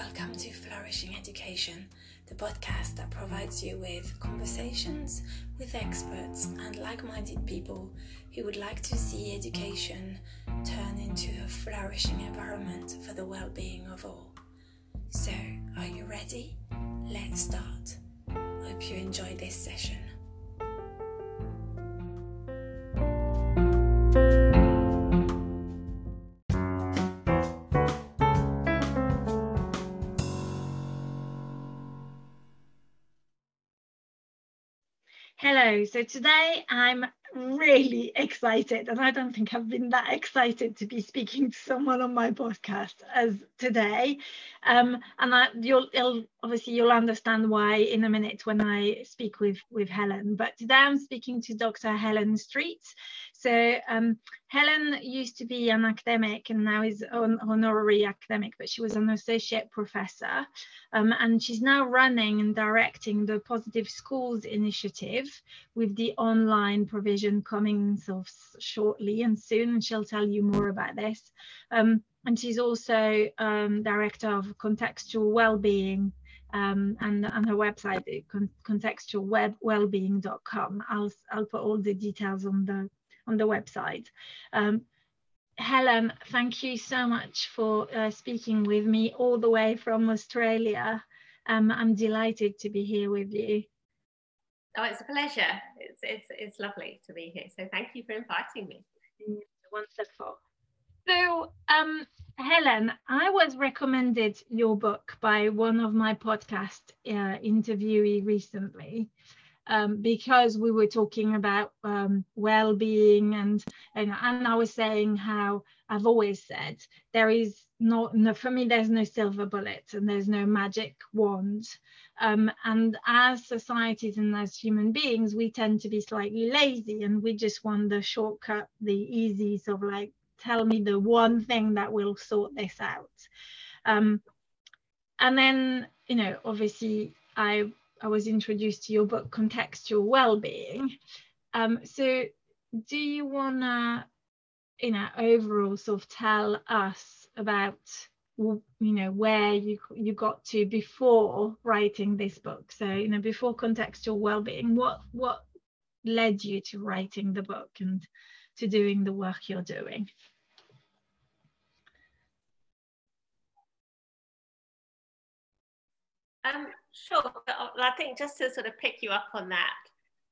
Welcome to Flourishing Education, the podcast that provides you with conversations with experts and like minded people who would like to see education turn into a flourishing environment for the well being of all. So, are you ready? Let's start. Hope you enjoy this session. So today I'm really excited, and I don't think I've been that excited to be speaking to someone on my podcast as today. Um, and I, you'll, you'll, obviously you'll understand why in a minute when I speak with with Helen. But today I'm speaking to Dr. Helen Street. So um, Helen used to be an academic and now is an honorary academic, but she was an associate professor. Um, and she's now running and directing the Positive Schools Initiative with the online provision coming sort of shortly and soon. And she'll tell you more about this. Um, and she's also um, director of contextual well-being um, and, and her website con contextualwellbeing.com. I'll, I'll put all the details on the on the website. Um, Helen, thank you so much for uh, speaking with me all the way from Australia. Um, I'm delighted to be here with you. Oh, it's a pleasure. It's, it's, it's lovely to be here. So thank you for inviting me. Wonderful. So, um, Helen, I was recommended your book by one of my podcast uh, interviewee recently um, because we were talking about um, well-being and, and and I was saying how I've always said there is no, no for me there's no silver bullet and there's no magic wand. Um, and as societies and as human beings we tend to be slightly lazy and we just want the shortcut the easy sort of like tell me the one thing that will sort this out. Um, and then you know obviously I I was introduced to your book, Contextual Wellbeing. Um, so do you want to, you know, overall sort of tell us about, you know, where you, you got to before writing this book? So, you know, before Contextual Wellbeing, what, what led you to writing the book and to doing the work you're doing? Um, Sure. Uh, I think just to sort of pick you up on that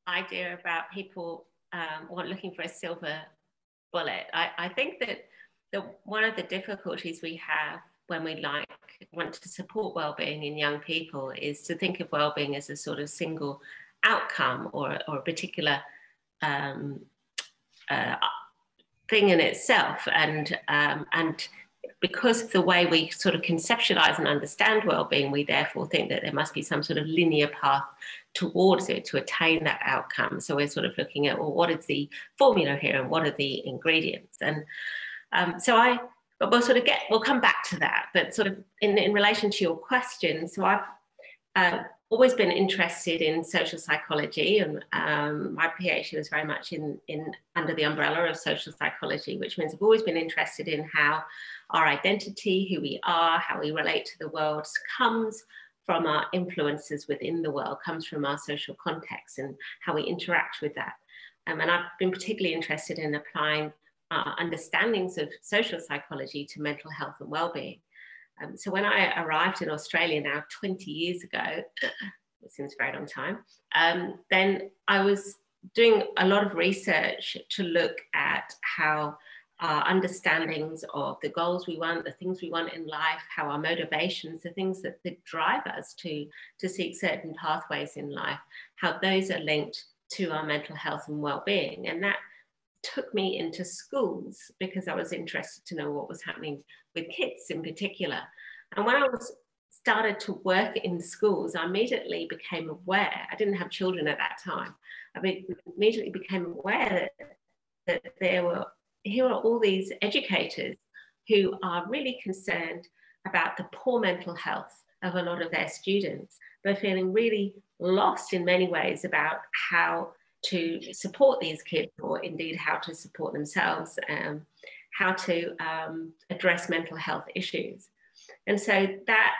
idea about people um, looking for a silver bullet, I, I think that the, one of the difficulties we have when we like want to support well-being in young people is to think of well-being as a sort of single outcome or, or a particular um, uh, thing in itself and um, and because of the way we sort of conceptualize and understand well-being, we therefore think that there must be some sort of linear path towards it to attain that outcome. So we're sort of looking at, well, what is the formula here and what are the ingredients? And um, so I, but we'll sort of get, we'll come back to that, but sort of in, in relation to your question, so I've uh, always been interested in social psychology and um, my PhD was very much in, in under the umbrella of social psychology, which means I've always been interested in how our identity, who we are, how we relate to the world comes from our influences within the world, comes from our social context and how we interact with that. Um, and I've been particularly interested in applying uh, understandings of social psychology to mental health and well-being. Um, so when I arrived in Australia now 20 years ago, it seems a very long time, um, then I was doing a lot of research to look at how our understandings of the goals we want, the things we want in life, how our motivations, the things that, that drive us to, to seek certain pathways in life, how those are linked to our mental health and well-being. And that took me into schools because I was interested to know what was happening with kids in particular. And when I was started to work in schools, I immediately became aware, I didn't have children at that time, I immediately became aware that, that there were here are all these educators who are really concerned about the poor mental health of a lot of their students. They're feeling really lost in many ways about how to support these kids, or indeed how to support themselves, um, how to um, address mental health issues. And so that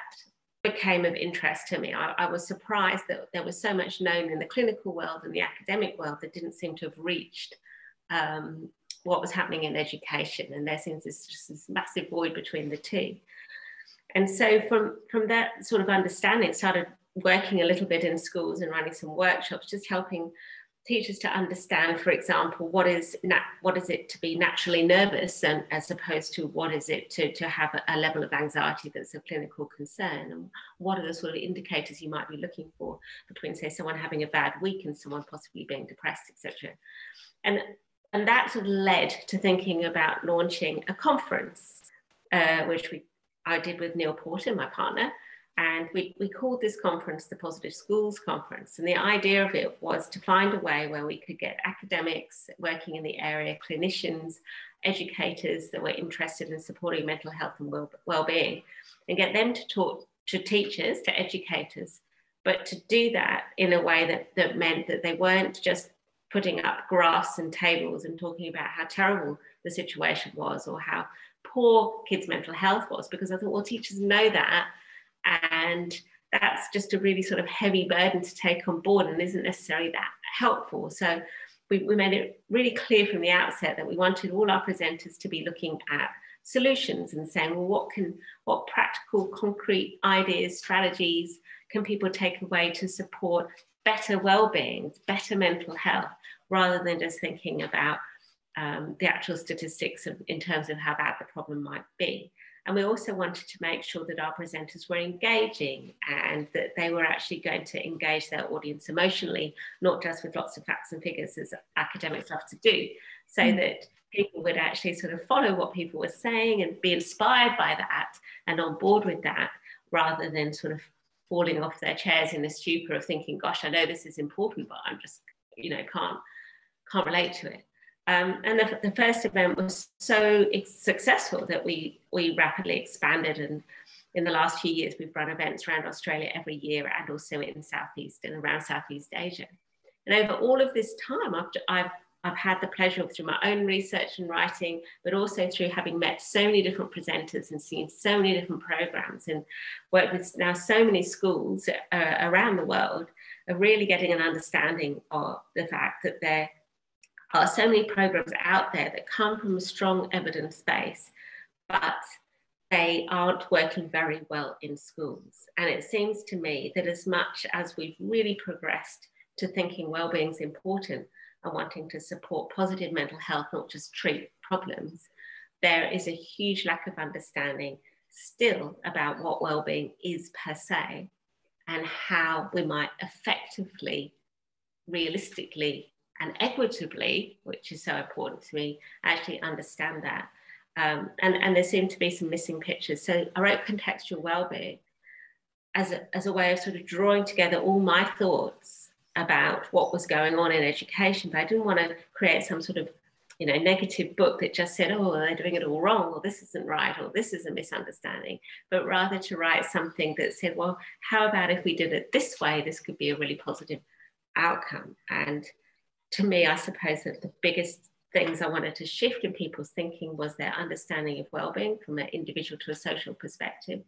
became of interest to me. I, I, was surprised that there was so much known in the clinical world and the academic world that didn't seem to have reached um, what was happening in education. And there seems this, just this massive void between the two. And so from, from that sort of understanding, started working a little bit in schools and running some workshops, just helping teachers to understand, for example, what is nat- what is it to be naturally nervous, and as opposed to what is it to, to have a, a, level of anxiety that's a clinical concern, and what are the sort of indicators you might be looking for between, say, someone having a bad week and someone possibly being depressed, etc. And and that sort of led to thinking about launching a conference, uh, which we I did with Neil Porter, my partner, and we, we called this conference the Positive Schools Conference. And the idea of it was to find a way where we could get academics working in the area, clinicians, educators that were interested in supporting mental health and well, being and get them to talk to teachers, to educators, but to do that in a way that, that meant that they weren't just putting up graphs and tables and talking about how terrible the situation was or how poor kids' mental health was, because I thought, well, teachers know that and that's just a really sort of heavy burden to take on board and isn't necessarily that helpful. So we, we made it really clear from the outset that we wanted all our presenters to be looking at solutions and saying, well, what can, what practical, concrete ideas, strategies can people take away to support better well-being, better mental health, rather than just thinking about um, the actual statistics of, in terms of how bad the problem might be. And we also wanted to make sure that our presenters were engaging and that they were actually going to engage their audience emotionally, not just with lots of facts and figures as academics love to do, so mm. that people would actually sort of follow what people were saying and be inspired by that and on board with that rather than sort of falling off their chairs in a stupor of thinking, gosh, I know this is important, but I'm just, you know, can't can't relate to it. Um, and the, the, first event was so successful that we, we rapidly expanded. And in the last few years, we've run events around Australia every year and also in Southeast and around Southeast Asia. And over all of this time, I've, I've, I've had the pleasure of through my own research and writing, but also through having met so many different presenters and seen so many different programs and worked with now so many schools uh, around the world, of really getting an understanding of the fact that they're are so many programs out there that come from a strong evidence base, but they aren't working very well in schools. And it seems to me that as much as we've really progressed to thinking well-being is important and wanting to support positive mental health, not just treat problems, there is a huge lack of understanding still about what well-being is per se and how we might effectively, realistically and equitably, which is so important to me, actually understand that. Um, and, and there seem to be some missing pictures. So I wrote contextual well-being as a, as a way of sort of drawing together all my thoughts about what was going on in education, but I didn't want to create some sort of you know negative book that just said oh they're doing it all wrong or this isn't right or this is a misunderstanding but rather to write something that said well how about if we did it this way this could be a really positive outcome and to me, I suppose that the biggest things I wanted to shift in people's thinking was their understanding of well-being from an individual to a social perspective,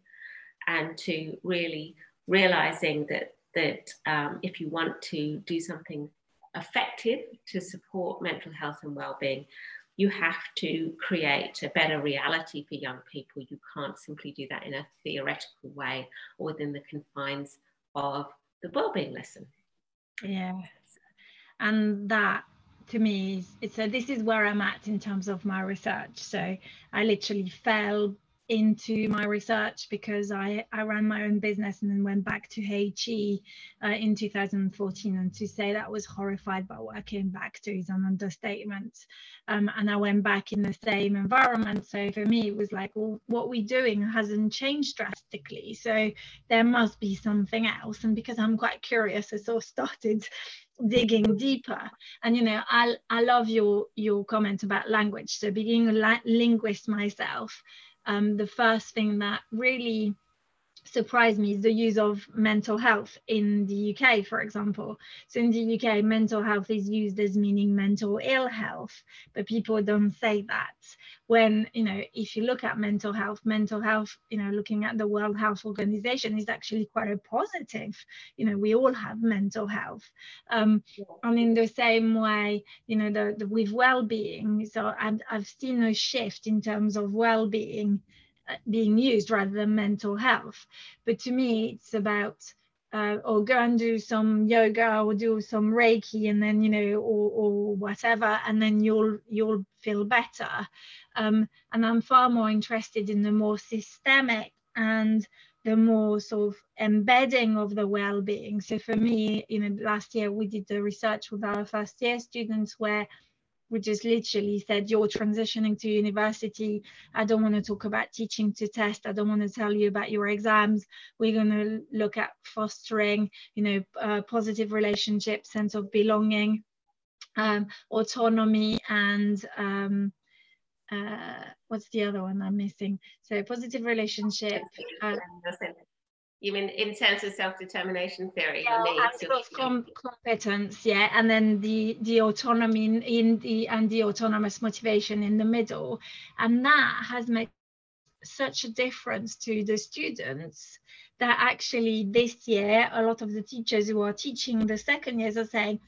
and to really realizing that that um, if you want to do something effective to support mental health and well-being, you have to create a better reality for young people. You can't simply do that in a theoretical way or within the confines of the well-being lesson. Yeah, and that to me is a, this is where i'm at in terms of my research so i literally fell into my research because I, I ran my own business and then went back to HE uh, in 2014. And to say that I was horrified by what I came back to is an understatement. Um, and I went back in the same environment. So for me, it was like, well, what we're doing hasn't changed drastically. So there must be something else. And because I'm quite curious, I sort of started digging deeper. And you know i i love your your comment about language. So being a la- linguist myself um, the first thing that really surprised me is the use of mental health in the UK, for example. So in the UK, mental health is used as meaning mental ill health, but people don't say that. When, you know, if you look at mental health, mental health, you know, looking at the World Health Organization is actually quite a positive. You know, we all have mental health. Um, and in the same way, you know, the, the with well-being, so I've, I've seen a shift in terms of well-being being used rather than mental health. But to me, it's about uh, or go and do some yoga or do some reiki and then you know or, or whatever and then you'll you'll feel better um, and i'm far more interested in the more systemic and the more sort of embedding of the well-being so for me you know last year we did the research with our first year students where we just literally said you're transitioning to university. I don't want to talk about teaching to test. I don't want to tell you about your exams. We're going to look at fostering you know uh, positive relationships sense of belonging um, autonomy and um, uh, what's the other one i'm missing? So positive relationship uh, you mean in terms of self-determination theory yeah, and com- competence yeah and then the the autonomy in, in the and the autonomous motivation in the middle. And that has made such a difference to the students that actually this year a lot of the teachers who are teaching the second years are saying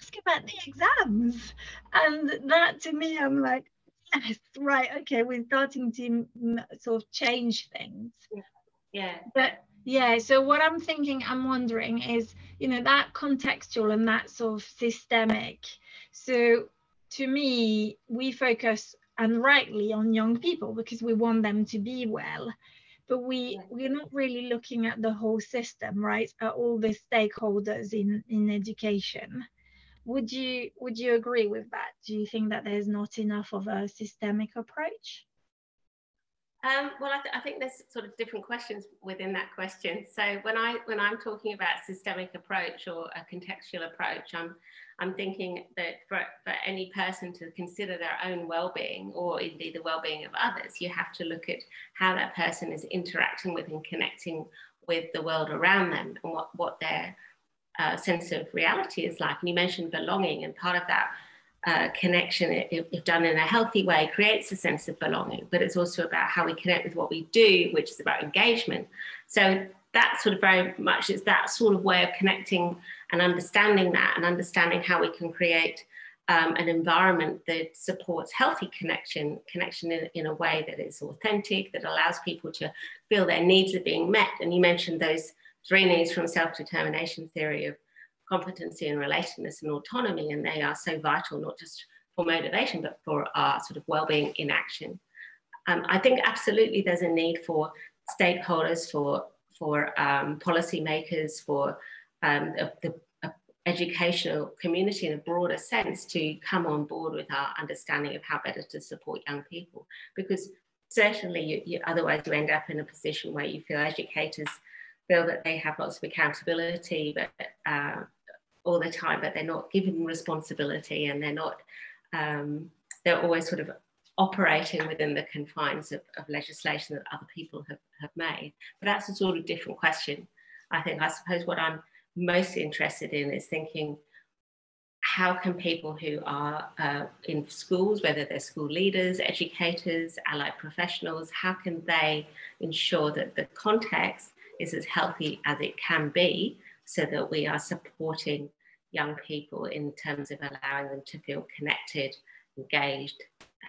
ask about the exams. And that to me i'm like yes right okay we're starting to sort of change things. Yeah yeah. But yeah so what i'm thinking i'm wondering is you know that contextual and that sort of systemic. So to me we focus and rightly on young people because we want them to be well but we we're not really looking at the whole system right at all the stakeholders in in education. Would you would you agree with that? Do you think that there's not enough of a systemic approach um, well, I, th- I, think there's sort of different questions within that question. So when I when I'm talking about systemic approach or a contextual approach, I'm I'm thinking that for, for any person to consider their own well-being or indeed the well-being of others, you have to look at how that person is interacting with and connecting with the world around them and what what their uh, sense of reality is like. And you mentioned belonging, and part of that uh, connection, if, if, done in a healthy way, creates a sense of belonging. But it's also about how we connect with what we do, which is about engagement. So that sort of very much is that sort of way of connecting and understanding that, and understanding how we can create um, an environment that supports healthy connection, connection in, in a way that is authentic, that allows people to feel their needs are being met. And you mentioned those three needs from self-determination theory of competency and relatedness and autonomy, and they are so vital, not just for motivation, but for our sort of well-being in action. Um, I think absolutely there's a need for stakeholders, for for um, policymakers, for um, the, the educational community in a broader sense to come on board with our understanding of how better to support young people. Because certainly, you, you, otherwise you end up in a position where you feel educators feel that they have lots of accountability, but uh, all the time, but they're not given responsibility and they're not, um, they're always sort of operating within the confines of, of, legislation that other people have, have made. But that's a sort of different question. I think, I suppose what I'm most interested in is thinking how can people who are uh, in schools, whether they're school leaders, educators, allied professionals, how can they ensure that the context is as healthy as it can be so that we are supporting young people in terms of allowing them to feel connected, engaged,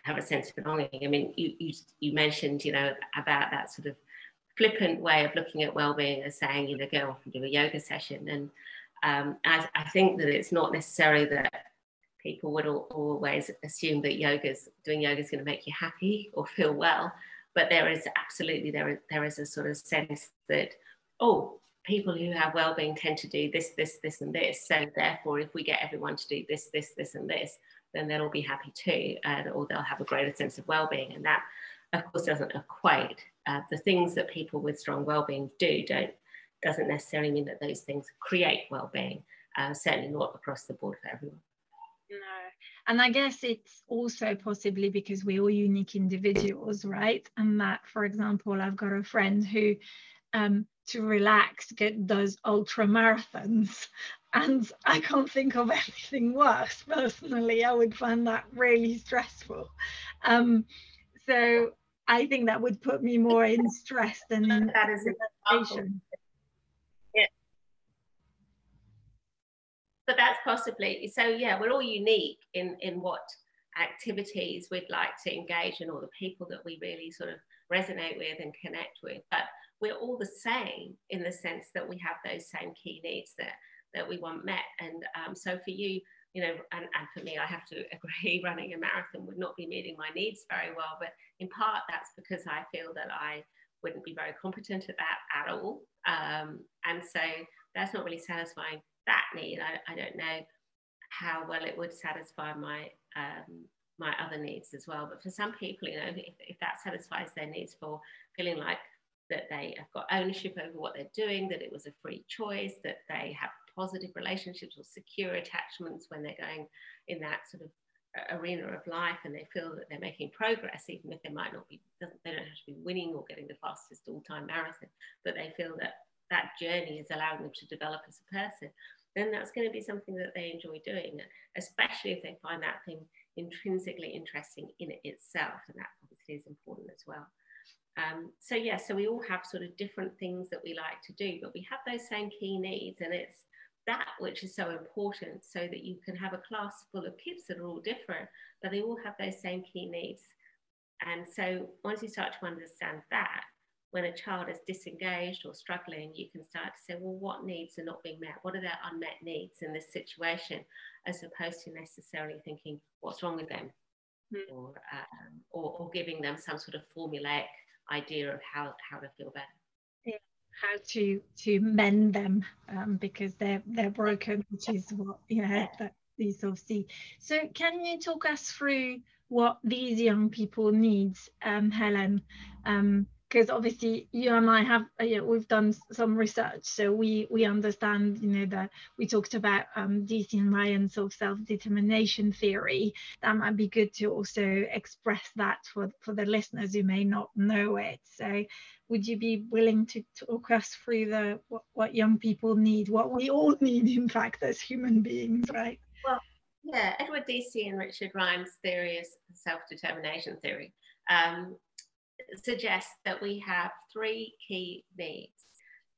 have a sense of belonging. I mean, you, you, you mentioned, you know, about that sort of flippant way of looking at well-being as saying, you know, go off and do a yoga session. And um, I, I think that it's not necessarily that people would always assume that yoga's doing yoga is going to make you happy or feel well but there is absolutely there there is a sort of sense that oh people who have well-being tend to do this, this, this, and this. So therefore, if we get everyone to do this, this, this, and this, then they'll all be happy too, uh, or they'll have a greater sense of well-being. And that, of course, doesn't equate. Uh, the things that people with strong well-being do don't doesn't necessarily mean that those things create well-being. Uh, certainly not across the board for everyone. No, and I guess it's also possibly because we're all unique individuals, right? And that, for example, I've got a friend who um, to relax get those ultra marathons and I can't think of anything worse personally. I would find that really stressful. Um, so I think that would put me more in stress than in that is relaxation. Yeah. But that's possibly so. Yeah, we're all unique in in what activities we'd like to engage in, or the people that we really sort of resonate with and connect with. But we're all the same in the sense that we have those same key needs that that we want met. And um, so for you, you know, and, and for me, I have to agree running a marathon would not be meeting my needs very well. But in part, that's because I feel that I wouldn't be very competent at that at all. Um, and so that's not really satisfying that need. I, I don't know how well it would satisfy my um, my other needs as well. But for some people, you know, if, if that satisfies their needs for feeling like that they have got ownership over what they're doing, that it was a free choice, that they have positive relationships or secure attachments when they're going in that sort of uh, arena of life and they feel that they're making progress, even if they might not be, they don't have to be winning or getting the fastest all time marathon, but they feel that that journey is allowing them to develop as a person, then that's going to be something that they enjoy doing, especially if they find that thing intrinsically interesting in itself. And that obviously is important as well. Um, so yeah, so we all have sort of different things that we like to do, but we have those same key needs, and it's that which is so important so that you can have a class full of kids that are all different, but they all have those same key needs. And so once you start to understand that, when a child is disengaged or struggling, you can start to say, well, what needs are not being met? What are their unmet needs in this situation? As opposed to necessarily thinking, what's wrong with them? Mm. Or, um, or, or giving them some sort of formulaic idea of how, how to feel better how to to mend them um, because they're they're broken, which is what you know that you sort of see. So can you talk us through what these young people need, um, Helen? Um, because obviously you and I have uh, you know, we've done some research, so we we understand you know that we talked about um, Deci and Ryan's sort of self-determination theory. That might be good to also express that for for the listeners who may not know it. So would you be willing to talk us through the what, what young people need, what we all need, in fact, as human beings, right? Well, yeah, Edward Deci and Richard Ryan's theory is self-determination theory. Um, suggests that we have three key needs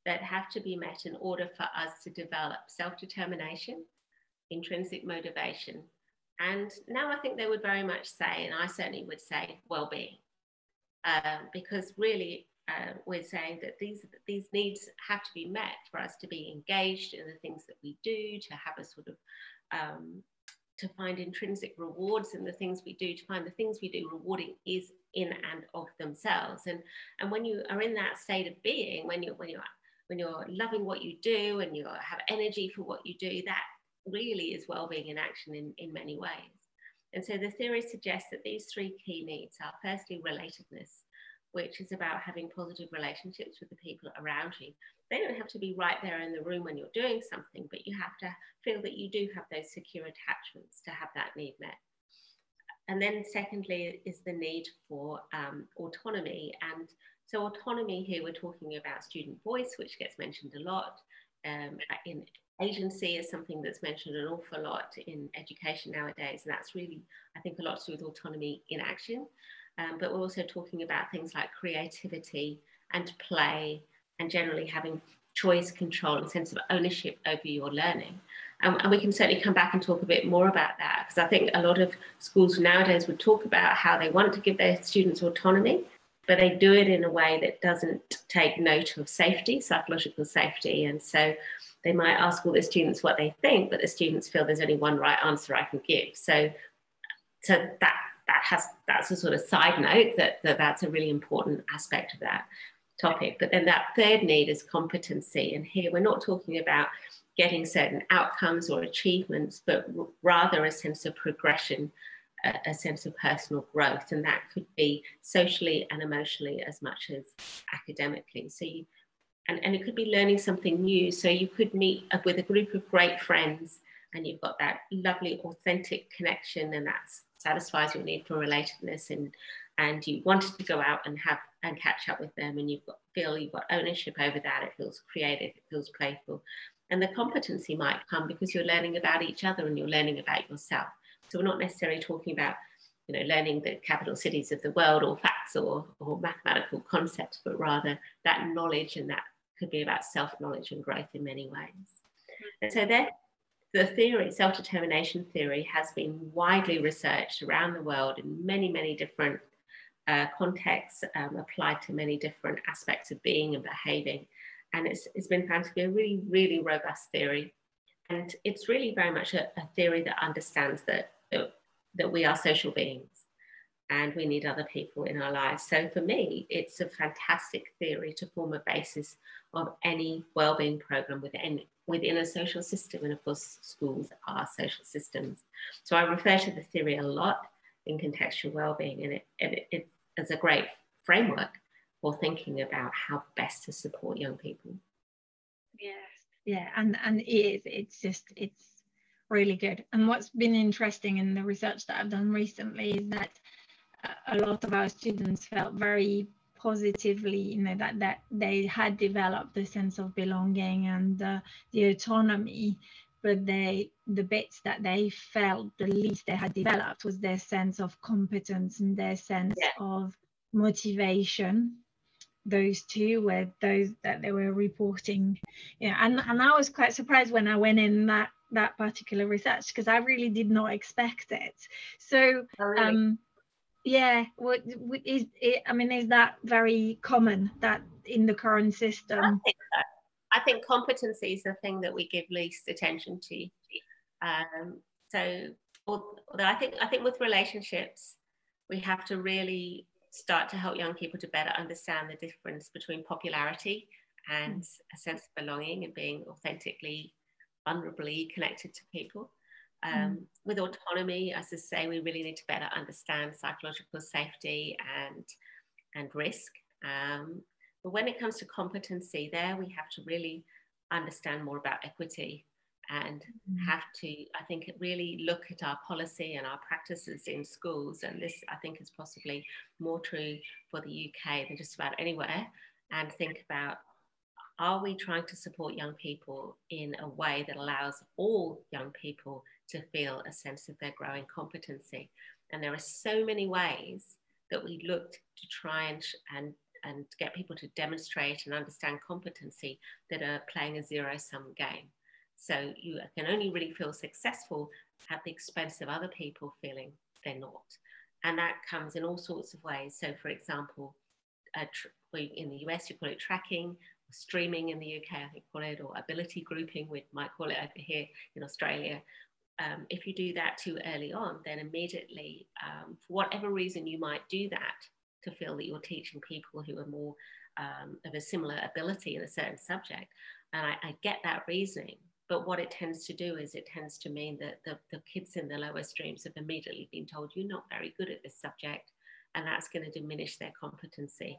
that have to be met in order for us to develop self-determination, intrinsic motivation, and now I think they would very much say, and I certainly would say, well-being, um, because really uh, we're saying that these these needs have to be met for us to be engaged in the things that we do, to have a sort of um, to find intrinsic rewards in the things we do, to find the things we do rewarding is in and of themselves. And and when you are in that state of being, when you when you when you're loving what you do and you have energy for what you do, that really is well-being in action in, in many ways. And so the theory suggests that these three key needs are firstly relatedness, which is about having positive relationships with the people around you. They don't have to be right there in the room when you're doing something, but you have to feel that you do have those secure attachments to have that need met. And then, secondly, is the need for um, autonomy. And so, autonomy here, we're talking about student voice, which gets mentioned a lot. Um, in agency is something that's mentioned an awful lot in education nowadays. And that's really, I think, a lot to do with autonomy in action. Um, but we're also talking about things like creativity and play and generally having choice, control, and sense of ownership over your learning. Um, and we can certainly come back and talk a bit more about that because I think a lot of schools nowadays would talk about how they want to give their students autonomy, but they do it in a way that doesn't take note of safety, psychological safety. And so they might ask all the students what they think, but the students feel there's only one right answer I can give. So, so that that has that's a sort of side note that, that that's a really important aspect of that topic. But then that third need is competency. And here we're not talking about getting certain outcomes or achievements, but rather a sense of progression, a, a, sense of personal growth. And that could be socially and emotionally as much as academically. So you, and, and it could be learning something new. So you could meet with a group of great friends and you've got that lovely authentic connection and that satisfies your need for relatedness and and you wanted to go out and have and catch up with them and you've got feel you've got ownership over that it feels creative it feels playful and the competency might come because you're learning about each other and you're learning about yourself so we're not necessarily talking about you know learning the capital cities of the world or facts or, or mathematical concepts but rather that knowledge and that could be about self-knowledge and growth in many ways and so there the theory, self determination theory, has been widely researched around the world in many, many different uh, contexts, um, applied to many different aspects of being and behaving. And it's, it's been found to be a really, really robust theory. And it's really very much a, a theory that understands that, that, that we are social beings and we need other people in our lives. So for me, it's a fantastic theory to form a basis of any well-being program within, within a social system. And of course, schools are social systems. So I refer to the theory a lot in contextual well-being and it, it, it is a great framework for thinking about how best to support young people. Yes, yeah, and, and it is, it's just, it's really good. And what's been interesting in the research that I've done recently is that a lot of our students felt very positively you know that that they had developed the sense of belonging and uh, the autonomy but they the bits that they felt the least they had developed was their sense of competence and their sense yeah. of motivation those two were those that they were reporting. Yeah and, and i was quite surprised when i went in that that particular research because i really did not expect it. So oh, really? um yeah what is it i mean is that very common that in the current system? I think, I think competency is the thing that we give least attention to. Um, so although i think i think with relationships we have to really start to help young people to better understand the difference between popularity and mm. a sense of belonging and being authentically vulnerably connected to people um, mm. With autonomy, as I say, we really need to better understand psychological safety and, and risk. Um, but when it comes to competency, there we have to really understand more about equity and mm. have to, I think, really look at our policy and our practices in schools. And this, I think, is possibly more true for the UK than just about anywhere. And think about are we trying to support young people in a way that allows all young people to feel a sense of their growing competency. And there are so many ways that we looked to try and, and, and get people to demonstrate and understand competency that are playing a zero sum game. So you can only really feel successful at the expense of other people feeling they're not. And that comes in all sorts of ways. So, for example, in the US, you call it tracking, streaming in the UK, I think call it, or ability grouping, we might call it over here in Australia, um, if you do that too early on, then immediately, um, for whatever reason you might do that to feel that you're teaching people who are more um, of a similar ability in a certain subject. And I, I, get that reasoning. But what it tends to do is it tends to mean that the, the kids in the lower streams have immediately been told, you're not very good at this subject. And that's going to diminish their competency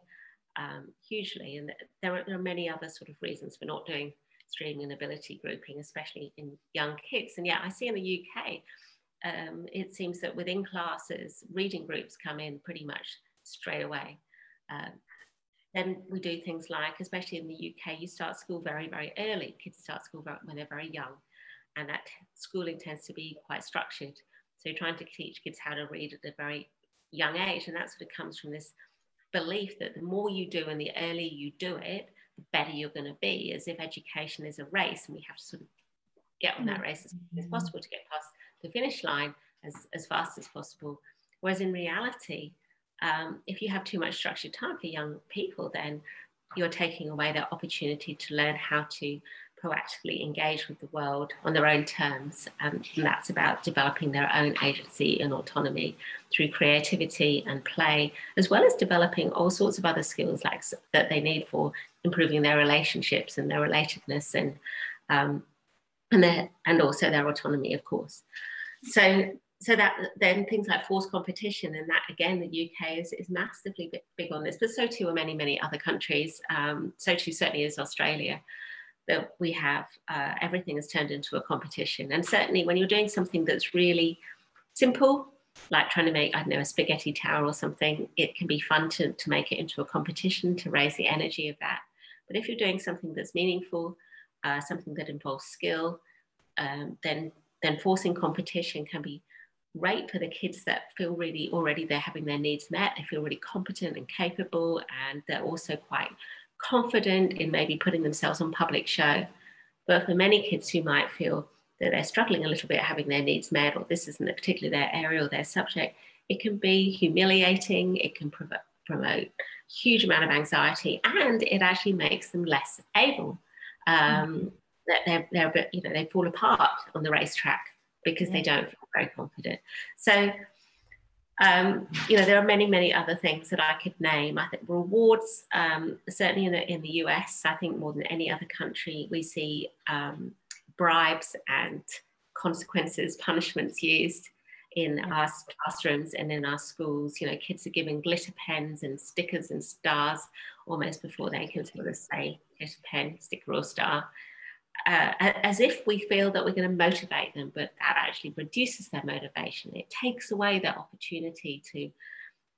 um, hugely. And there are, there are many other sort of reasons for not doing streaming and ability grouping, especially in young kids. And yeah, I see in the UK, um, it seems that within classes, reading groups come in pretty much straight away. Um, then we do things like, especially in the UK, you start school very, very early. Kids start school when they're very young, and that schooling tends to be quite structured. So you're trying to teach kids how to read at a very young age, and that sort of comes from this belief that the more you do and the earlier you do it, the better you're going to be, as if education is a race and we have to sort of get on that mm-hmm. race as, as possible to get past the finish line as, as fast as possible. Whereas in reality, um, if you have too much structured time for young people, then you're taking away their opportunity to learn how to proactively engage with the world on their own terms. And that's about developing their own agency and autonomy through creativity and play, as well as developing all sorts of other skills like that they need for improving their relationships and their relatedness and um, and their and also their autonomy, of course. So so that then things like forced competition and that again the UK is, is massively big, on this, but so too are many many other countries. Um, so too certainly is Australia. that we have uh, everything is turned into a competition. And certainly when you're doing something that's really simple, like trying to make, I don't know, a spaghetti tower or something, it can be fun to, to make it into a competition to raise the energy of that. But if you're doing something that's meaningful, uh, something that involves skill, um, then then forcing competition can be great for the kids that feel really already they're having their needs met. They feel really competent and capable, and they're also quite confident in maybe putting themselves on public show. But for many kids who might feel that they're struggling a little bit having their needs met, or this isn't particularly their area or their subject, it can be humiliating. It can promote huge amount of anxiety and it actually makes them less able um, that they're, they're a bit, you know they fall apart on the racetrack because they don't feel very confident so um, you know there are many many other things that I could name I think rewards um, certainly in the, in the US I think more than any other country we see um, bribes and consequences punishments used in our classrooms and in our schools. You know, kids are given glitter pens and stickers and stars almost before they can sort of say glitter pen, sticker or star. Uh, as if we feel that we're going to motivate them, but that actually reduces their motivation. It takes away their opportunity to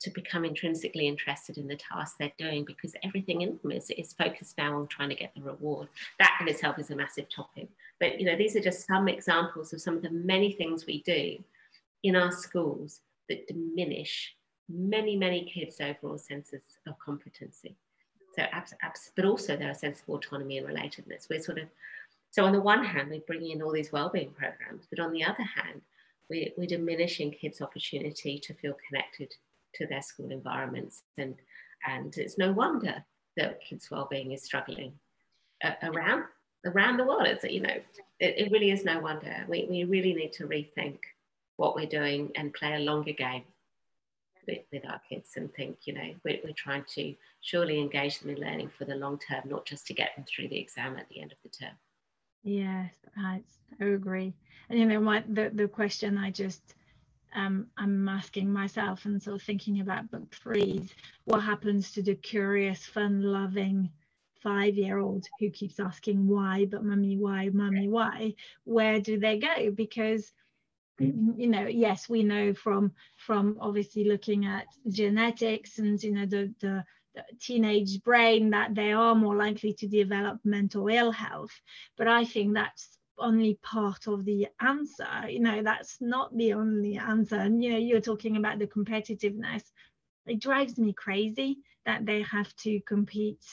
to become intrinsically interested in the task they're doing because everything in them is, is focused now on trying to get the reward. That in itself is a massive topic. But you know, these are just some examples of some of the many things we do in our schools that diminish many, many kids' overall senses of competency. So, abs- abs- but also their sense of autonomy and relatedness. We're sort of, so on the one hand, we bring in all these wellbeing programs, but on the other hand, we, we're diminishing kids' opportunity to feel connected to their school environments. And, and it's no wonder that kids' wellbeing is struggling uh, around around the world. It's, you know, it, it really is no wonder. We, we really need to rethink what we're doing and play a longer game with, with our kids and think, you know, we're, we're trying to surely engage them in learning for the long term, not just to get them through the exam at the end of the term. Yes, I agree. And you know, my the, the question I just um, I'm asking myself and sort of thinking about book three is what happens to the curious, fun-loving five-year-old who keeps asking why, but mummy, why, mummy, why? Where do they go? Because you know yes we know from from obviously looking at genetics and you know the the teenage brain that they are more likely to develop mental ill health. But i think that's only part of the answer. You know that's not the only answer. And you know you're talking about the competitiveness. It drives me crazy that they have to compete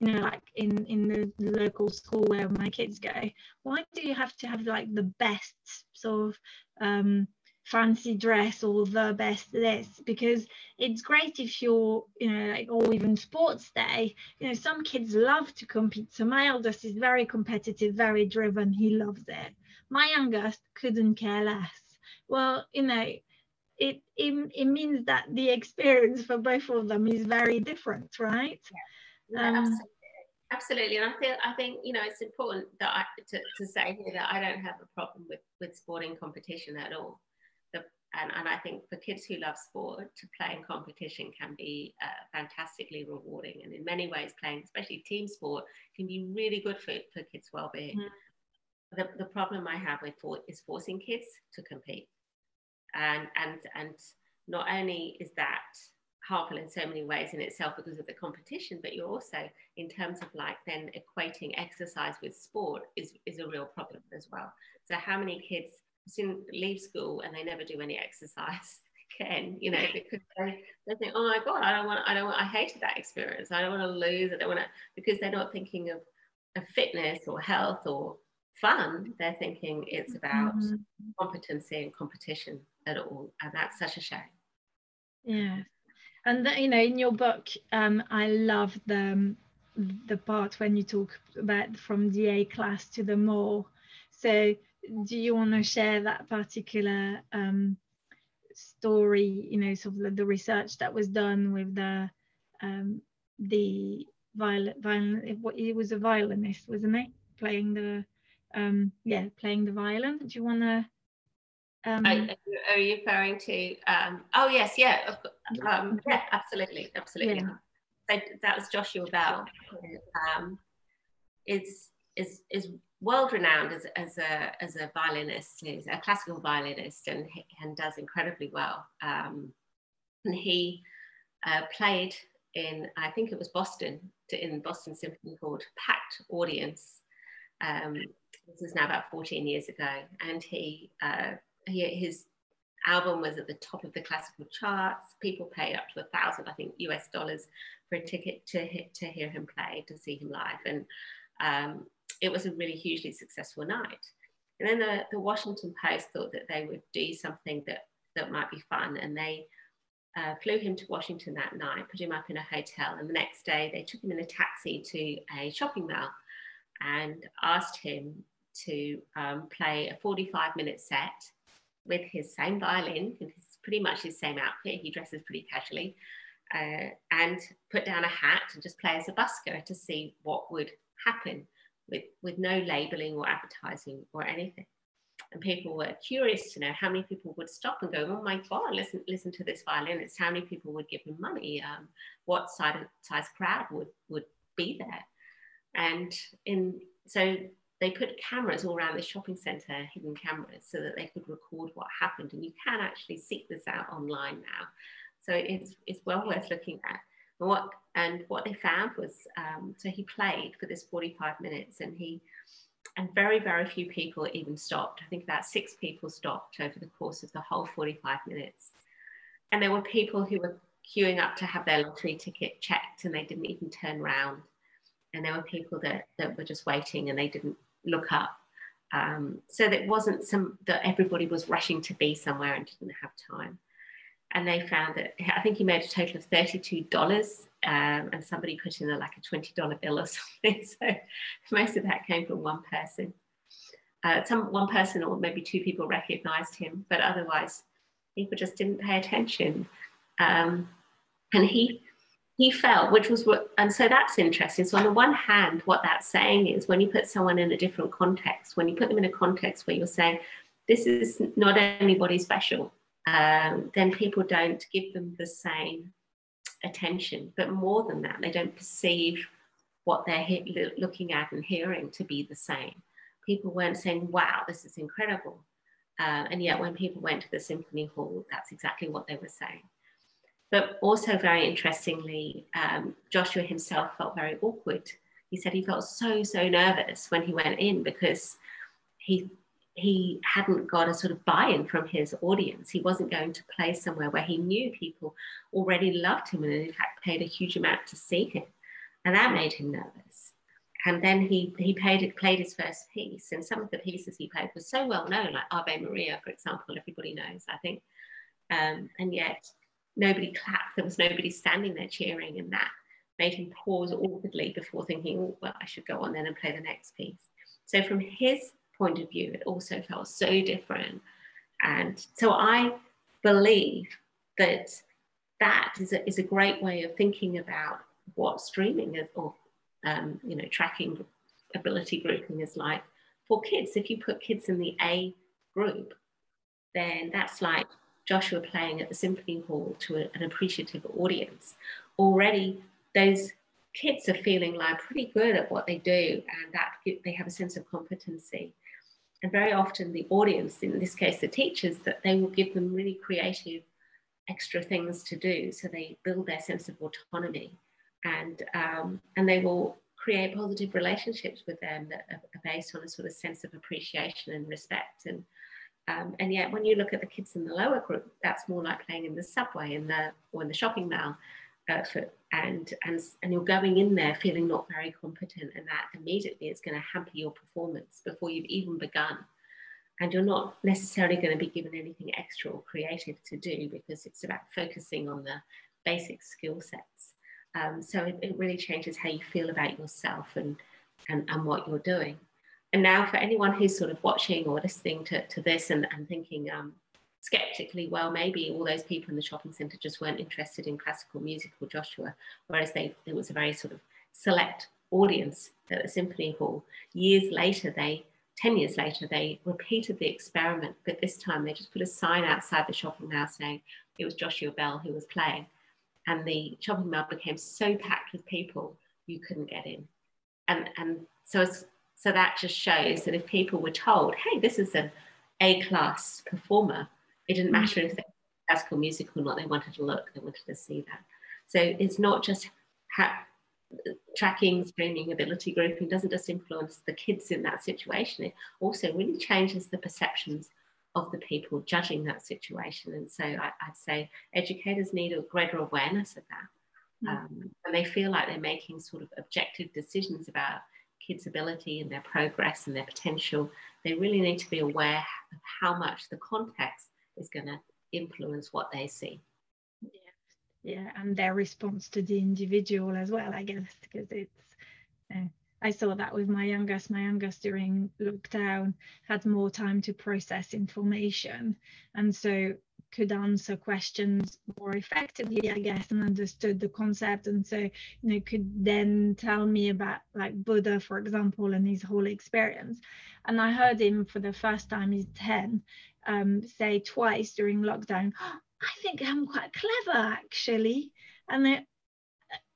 you know like in in the local school where my kids go. Why do you have to have like the best sort of um, fancy dress or the best this because it's great if you're you know like or even sports day. You know some kids love to compete so my eldest is very competitive very driven he loves it. My youngest couldn't care less. Well you know it, it it means that the experience for both of them is very different right? Yeah. Yeah, um, absolutely. absolutely. And i think i think you know it's important that i to, to say here that i don't have a problem with with sporting competition at all and, and i think for kids who love sport to play in competition can be uh, fantastically rewarding and in many ways playing especially team sport can be really good for, for kids well-being mm. the, the problem i have with for, is forcing kids to compete and and and not only is that harmful in so many ways in itself because of the competition, but you're also, in terms of like then equating exercise with sport, is, is a real problem as well. So, how many kids leave school and they never do any exercise again, you know, because they, they think, oh my God, I don't want, I don't want, I hated that experience. I don't want to lose. I don't want to, because they're not thinking of, of fitness or health or fun. They're thinking it's about mm-hmm. competency and competition at all. And that's such a shame. Yeah and the, you know in your book um, i love the the part when you talk about from the a class to the more so do you want to share that particular um, story you know sort of the, research that was done with the um, the violin violin it was a violinist wasn't it playing the um yeah playing the violin do you want to um, are, are, you referring to? Um, oh yes, yeah, um, yeah, absolutely, absolutely. Yeah. That was Joshua Bell. Um, it's is is world renowned as, as a as a violinist. He's a classical violinist and and does incredibly well. Um, and he uh, played in I think it was Boston in Boston Symphony Hall, packed audience. Um, this is now about 14 years ago, and he, uh, he his album was at the top of the classical charts. People paid up to a thousand, I think, US dollars for a ticket to to hear him play, to see him live, and um, it was a really hugely successful night. And then the, the Washington Post thought that they would do something that that might be fun, and they uh, flew him to Washington that night, put him up in a hotel, and the next day they took him in a taxi to a shopping mall and asked him to um, play a 45 minute set with his same violin and his, pretty much his same outfit. He dresses pretty casually uh, and put down a hat and just play as a busker to see what would happen with, with no labeling or advertising or anything. And people were curious to know how many people would stop and go, oh my God, listen, listen to this violinist. How many people would give him money? Um, what size, size crowd would, would be there? And in so they put cameras all around the shopping centre, hidden cameras, so that they could record what happened. And you can actually seek this out online now. So it's, it's well worth looking at. And what, and what they found was, um, so he played for this 45 minutes and he, and very, very few people even stopped. I think about six people stopped over the course of the whole 45 minutes. And there were people who were queuing up to have their lottery ticket checked and they didn't even turn around. And there were people that, that were just waiting and they didn't look up. Um, so that wasn't some that everybody was rushing to be somewhere and didn't have time and they found that I think he made a total of $32 um, and somebody put in a, like a $20 bill or something. So most of that came from one person. Uh, some one person or maybe two people recognized him, but otherwise people just didn't pay attention. Um, and he he felt, which was what, and so that's interesting. So on the one hand, what that's saying is when you put someone in a different context, when you put them in a context where you're saying, this is not anybody special, um, then people don't give them the same attention. But more than that, they don't perceive what they're he- looking at and hearing to be the same. People weren't saying, wow, this is incredible. Uh, and yet, when people went to the symphony hall, that's exactly what they were saying. But also, very interestingly, um, Joshua himself felt very awkward. He said he felt so, so nervous when he went in because he he hadn't got a sort of buy-in from his audience. He wasn't going to play somewhere where he knew people already loved him and in fact paid a huge amount to see him. And that made him nervous. And then he he played played his first piece, and some of the pieces he played were so well known, like Ave Maria, for example, everybody knows, I think. Um, and yet nobody clapped. There was nobody standing there cheering, and that made him pause awkwardly before thinking, oh, well, I should go on then and play the next piece. So from his point of view, it also felt so different. And so I believe that that is a, is a great way of thinking about what streaming is or um, you know tracking ability grouping is like for kids. If you put kids in the A group, then that's like Joshua playing at the symphony hall to a, an appreciative audience. Already, those kids are feeling like pretty good at what they do, and that they have a sense of competency and very often the audience, in this case the teachers, that they will give them really creative extra things to do. So they build their sense of autonomy and, um, and they will create positive relationships with them that are based on a sort of sense of appreciation and respect. And, um, and yet when you look at the kids in the lower group, that's more like playing in the subway in the, or in the shopping mall. Uh, for, and, and, and you're going in there feeling not very competent and that immediately is going to hamper your performance before you've even begun. And you're not necessarily going to be given anything extra or creative to do because it's about focusing on the basic skill sets. Um, so it, it, really changes how you feel about yourself and, and, and what you're doing. And now for anyone who's sort of watching or listening to, to this and, and thinking, um, skeptically, well, maybe all those people in the shopping centre just weren't interested in classical music or Joshua, whereas they, it was a very sort of select audience at the Symphony Hall. Years later, they, 10 years later, they repeated the experiment, but this time they just put a sign outside the shopping mall saying it was Joshua Bell who was playing. And the shopping mall became so packed with people, you couldn't get in. And, and so, So that just shows that if people were told, hey, this is an A class performer, it didn't matter if they classical music or not, they wanted to look, they wanted to see that. So it's not just ha- tracking, streaming, ability grouping doesn't just influence the kids in that situation, it also really changes the perceptions of the people judging that situation. And so I, would say educators need a greater awareness of that. Mm. Um, and they feel like they're making sort of objective decisions about kids' ability and their progress and their potential. They really need to be aware of how much the context is going to influence what they see. Yeah. Yeah, and their response to the individual as well i guess because it's uh, i saw that with my youngest. My youngest during lockdown had more time to process information. And so could answer questions more effectively i guess and understood the concept. And so you know could then tell me about like buddha for example and his whole experience. And i heard him for the first time he's 10 um, say twice during lockdown I think I'm quite clever actually. And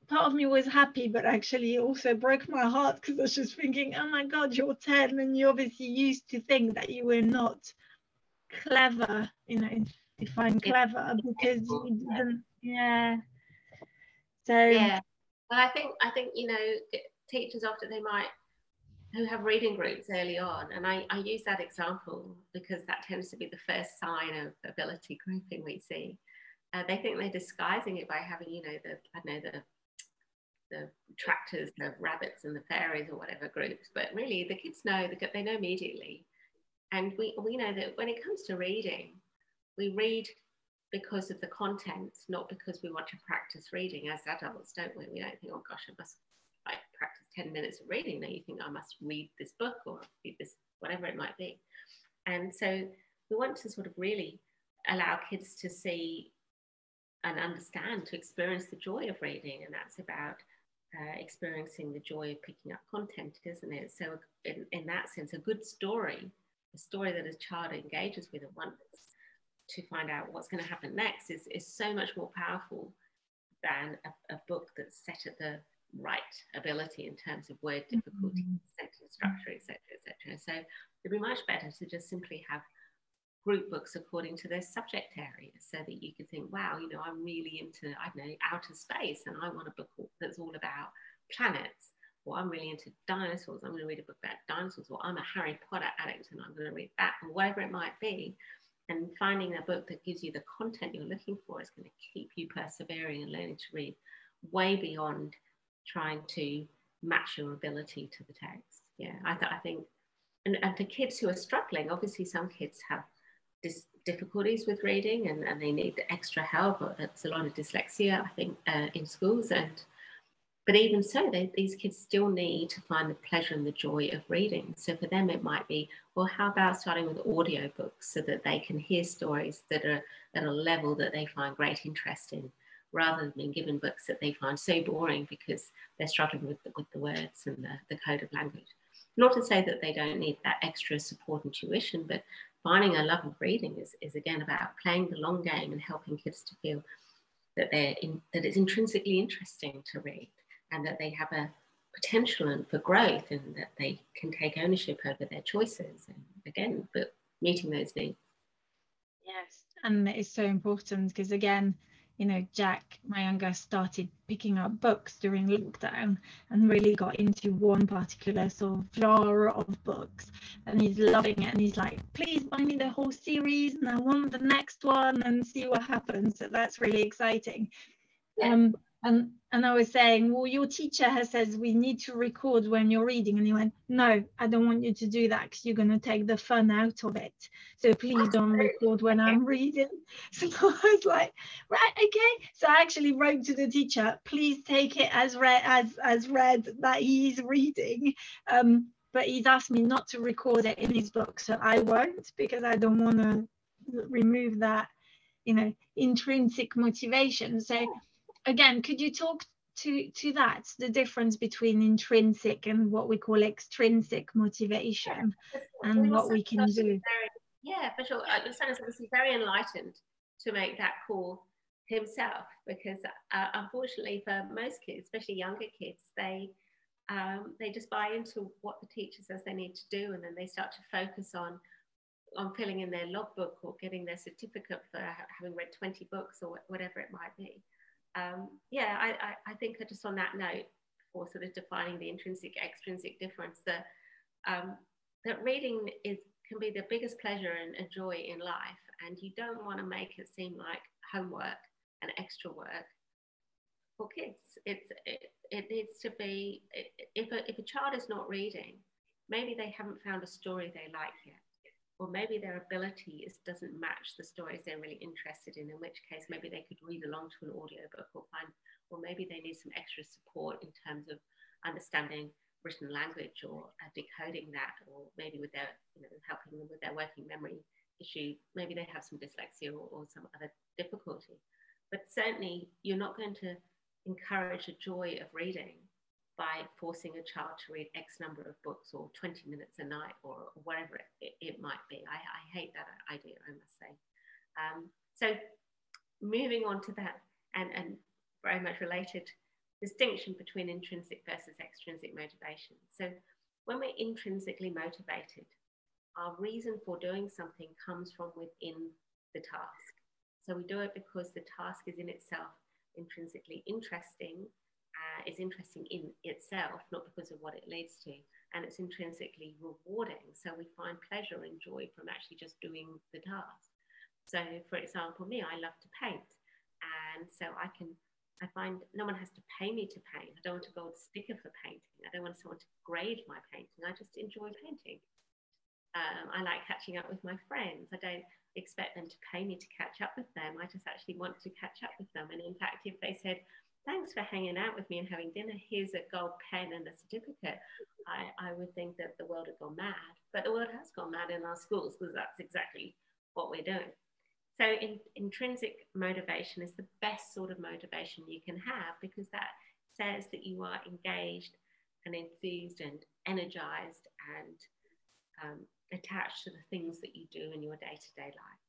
part of me was happy, but actually also broke my heart because I was just thinking, oh my God, you're 10 and you obviously used to think that you were not clever, you know, define clever because yeah. So yeah, well, I think I think you know teachers often they might who have reading groups early on. And I, I use that example because that tends to be the first sign of ability grouping we see. Uh, they think they're disguising it by having, you know, the, I don't know, the, the tractors, the rabbits and the fairies or whatever groups. But really the kids know, that they know immediately. And we, we know that when it comes to reading, we read because of the content, not because we want to practice reading as adults, don't we? We don't think, oh gosh, I must like practice 10 minutes of reading, then you think I must read this book or read this, whatever it might be. And so we want to sort of really allow kids to see and understand, to experience the joy of reading. And that's about uh, experiencing the joy of picking up content, isn't it? So, in, in that sense, a good story, a story that a child engages with and wants to find out what's going to happen next, is, is so much more powerful than a, a book that's set at the right ability in terms of word difficulty, mm-hmm. sentence structure, etc., etc. So it'd be much better to just simply have group books according to their subject areas so that you could think, wow, you know, I'm really into, I don't know, outer space and I want a book that's all about planets. Or I'm really into dinosaurs. I'm going to read a book about dinosaurs. Or I'm a Harry Potter addict and I'm going to read that, or whatever it might be. And finding a book that gives you the content you're looking for is going to keep you persevering and learning to read way beyond trying to match your ability to the text. Yeah, I, th- I think, and, and for kids who are struggling, obviously some kids have dis- difficulties with reading and, and they need extra help. There's a lot of dyslexia, I think, uh, in schools. And but even so, they, these kids still need to find the pleasure and the joy of reading. So for them, it might be, well, how about starting with audiobooks so that they can hear stories that are at a level that they find great interest in rather than being given books that they find so boring because they're struggling with the, with the words and the, the code of language. Not to say that they don't need that extra support and tuition, but finding a love of reading is, is again about playing the long game and helping kids to feel that they're in, that it's intrinsically interesting to read and that they have a potential for growth and that they can take ownership over their choices and again but meeting those needs yes and it's so important because again you know, Jack, my youngest, started picking up books during lockdown and really got into one particular sort of genre of books. And he's loving it. And he's like, please buy me the whole series and I want the next one and see what happens. So that's really exciting. Yeah. Um, and and I was saying, well, your teacher has says we need to record when you're reading, and he went, no, I don't want you to do that because you're going to take the fun out of it. So please don't record when I'm reading. So I was like, right, okay. So I actually wrote to the teacher, please take it as read as as read that he's reading. Um, but he's asked me not to record it in his book, so I won't because I don't want to remove that, you know, intrinsic motivation. So again, could you talk to, to that, the difference between intrinsic and what we call extrinsic motivation and what we can do? Very, yeah, for sure. Uh, son is obviously very enlightened to make that call himself because uh, unfortunately for most kids, especially younger kids, they um, they just buy into what the teacher says they need to do, and then they start to focus on on filling in their logbook or getting their certificate for having read 20 books or whatever it might be. Um, yeah, I, I, I, think just on that note, for sort of defining the intrinsic extrinsic difference, that um, that reading is can be the biggest pleasure and, and joy in life, and you don't want to make it seem like homework and extra work for kids. It's it, it needs to be if a, if a child is not reading, maybe they haven't found a story they like yet, or maybe their ability doesn't match the stories they're really interested in. In which case, maybe they could read along to an audiobook or find, or maybe they need some extra support in terms of understanding written language or uh, decoding that, or maybe with their, you know, helping them with their working memory issue. Maybe they have some dyslexia or, or some other difficulty. But certainly, you're not going to encourage a joy of reading by forcing a child to read X number of books or 20 minutes a night or whatever it, it, it might be. I, I, hate that idea, I must say. Um, so, moving on to that, and, and very much related distinction between intrinsic versus extrinsic motivation. So, when we're intrinsically motivated, our reason for doing something comes from within the task. So, we do it because the task is in itself intrinsically interesting is interesting in itself, not because of what it leads to. And it's intrinsically rewarding. So we find pleasure and joy from actually just doing the task. So, for example, me, I love to paint. And so I can, I find no one has to pay me to paint. I don't want a sticker for painting. I don't want someone to grade my painting. I just enjoy painting. Um, I like catching up with my friends. I don't expect them to pay me to catch up with them. I just actually want to catch up with them. And in fact, if they said, thanks for hanging out with me and having dinner, here's a gold pen and a certificate, I, I would think that the world had gone mad. But the world has gone mad in our schools because that's exactly what we're doing. So in, intrinsic motivation is the best sort of motivation you can have because that says that you are engaged and enthused and energized and um, attached to the things that you do in your day to day life.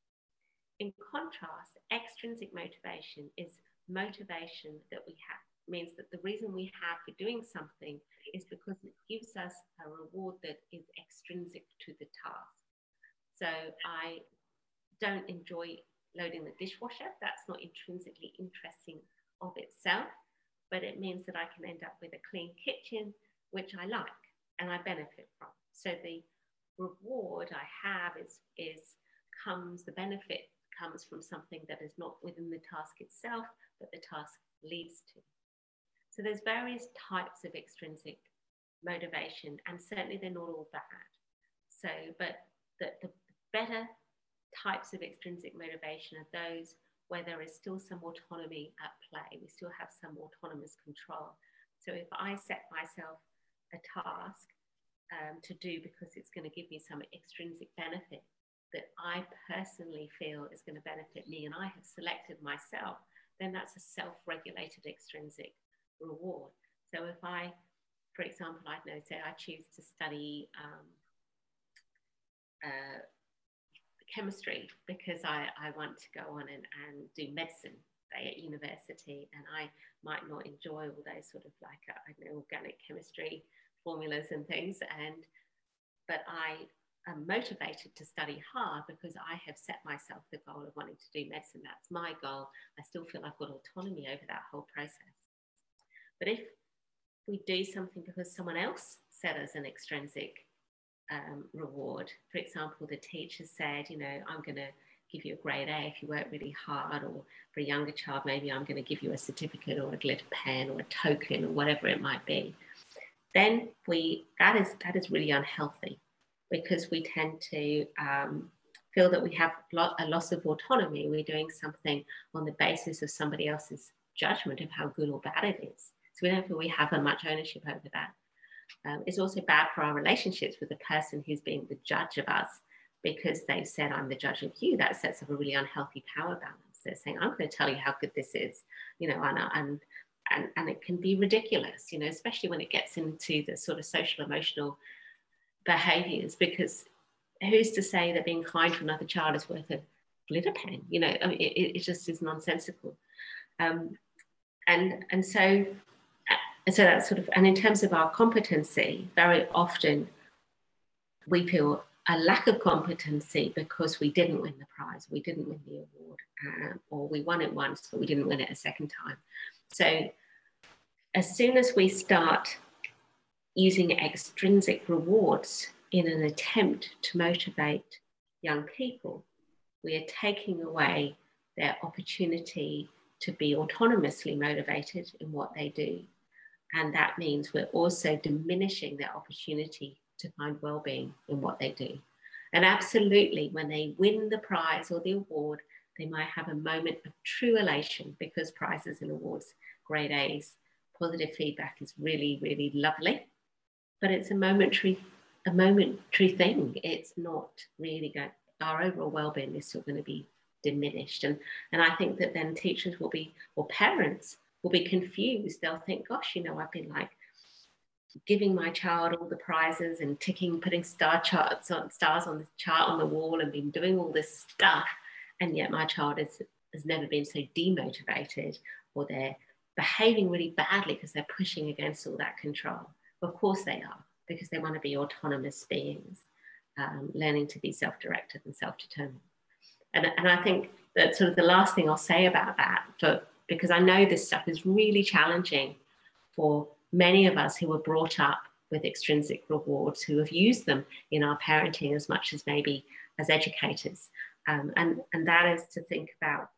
In contrast, extrinsic motivation is motivation that we have, means that the reason we have for doing something is because it gives us a reward that is extrinsic to the task. So I don't enjoy loading the dishwasher, that's not intrinsically interesting of itself, but it means that I can end up with a clean kitchen, which I like and I benefit from. So the reward I have is, is comes, the benefit comes from something that is not within the task itself, but the task leads to. So there's various types of extrinsic motivation, and certainly they're not all bad. So, but the, the better types of extrinsic motivation are those where there is still some autonomy at play. We still have some autonomous control. So if I set myself a task um, to do because it's going to give me some extrinsic benefit that I personally feel is going to benefit me and I have selected myself, then that's a self regulated extrinsic reward. So if I, for example, I know, say I choose to study um, uh, chemistry because I, I want to go on and, and do medicine at university and I might not enjoy all those sort of like, uh, I know, organic chemistry formulas and things. And but I am motivated to study hard because I have set myself the goal of wanting to do medicine. That's my goal. I still feel I've got autonomy over that whole process. But if we do something because someone else set us an extrinsic um, reward, for example, the teacher said, you know, I'm going to give you a grade A if you work really hard, or for a younger child, maybe I'm going to give you a certificate or a glitter pen or a token or whatever it might be then we that is that is really unhealthy because we tend to um, feel that we have a loss of autonomy. We're doing something on the basis of somebody else's judgment of how good or bad it is. So we don't feel we have much ownership over that. Um, it's also bad for our relationships with the person who's being the judge of us because they've said, I'm the judge of you. That sets up a really unhealthy power balance. They're saying, I'm going to tell you how good this is, you know, and and, and it can be ridiculous, you know, especially when it gets into the sort of social emotional behaviors, because who's to say that being kind to another child is worth a glitter pen? You know, I mean, it, it just is nonsensical. Um, and, and so, so that's sort of, and in terms of our competency, very often we feel a lack of competency because we didn't win the prize, we didn't win the award, uh, or we won it once, but we didn't win it a second time. So as soon as we start using extrinsic rewards in an attempt to motivate young people, we are taking away their opportunity to be autonomously motivated in what they do. And that means we're also diminishing their opportunity to find well-being in what they do. And absolutely, when they win the prize or the award, they might have a moment of true elation because prizes and awards, grade A's, positive feedback is really, really lovely. But it's a momentary, a momentary thing. It's not really going. Our overall well-being is still going to be diminished, and and I think that then teachers will be, or parents will be confused. They'll think, "Gosh, you know, I've been like giving my child all the prizes and ticking, putting star charts on stars on the chart on the wall and been doing all this stuff. And yet my child is, has never been so demotivated or they're behaving really badly because they're pushing against all that control. Of course they are, because they want to be autonomous beings, um, learning to be self-directed and self-determined. And, and I think that sort of the last thing I'll say about that, for, because I know this stuff is really challenging for many of us who were brought up with extrinsic rewards who have used them in our parenting as much as maybe as educators. Um, and, and that is to think about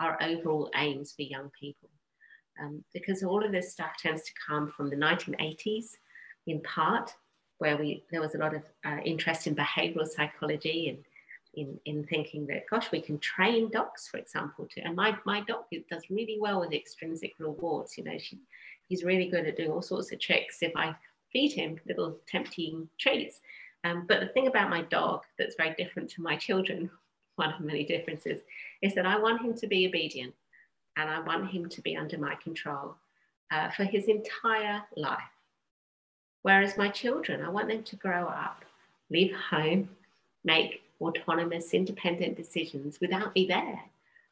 our overall aims for young people. Um, because all of this stuff tends to come from the 1980s in part, where we, there was a lot of uh, interest in behavioral psychology and in, in thinking that, gosh, we can train dogs, for example, to, and my, my dog does really well with extrinsic rewards. You know, she, he's really good at doing all sorts of tricks if I feed him little tempting treats. Um, but the thing about my dog that's very different to my children, one of many differences, is that I want him to be obedient and I want him to be under my control uh, for his entire life. Whereas my children, I want them to grow up, leave home, make autonomous, independent decisions without me there.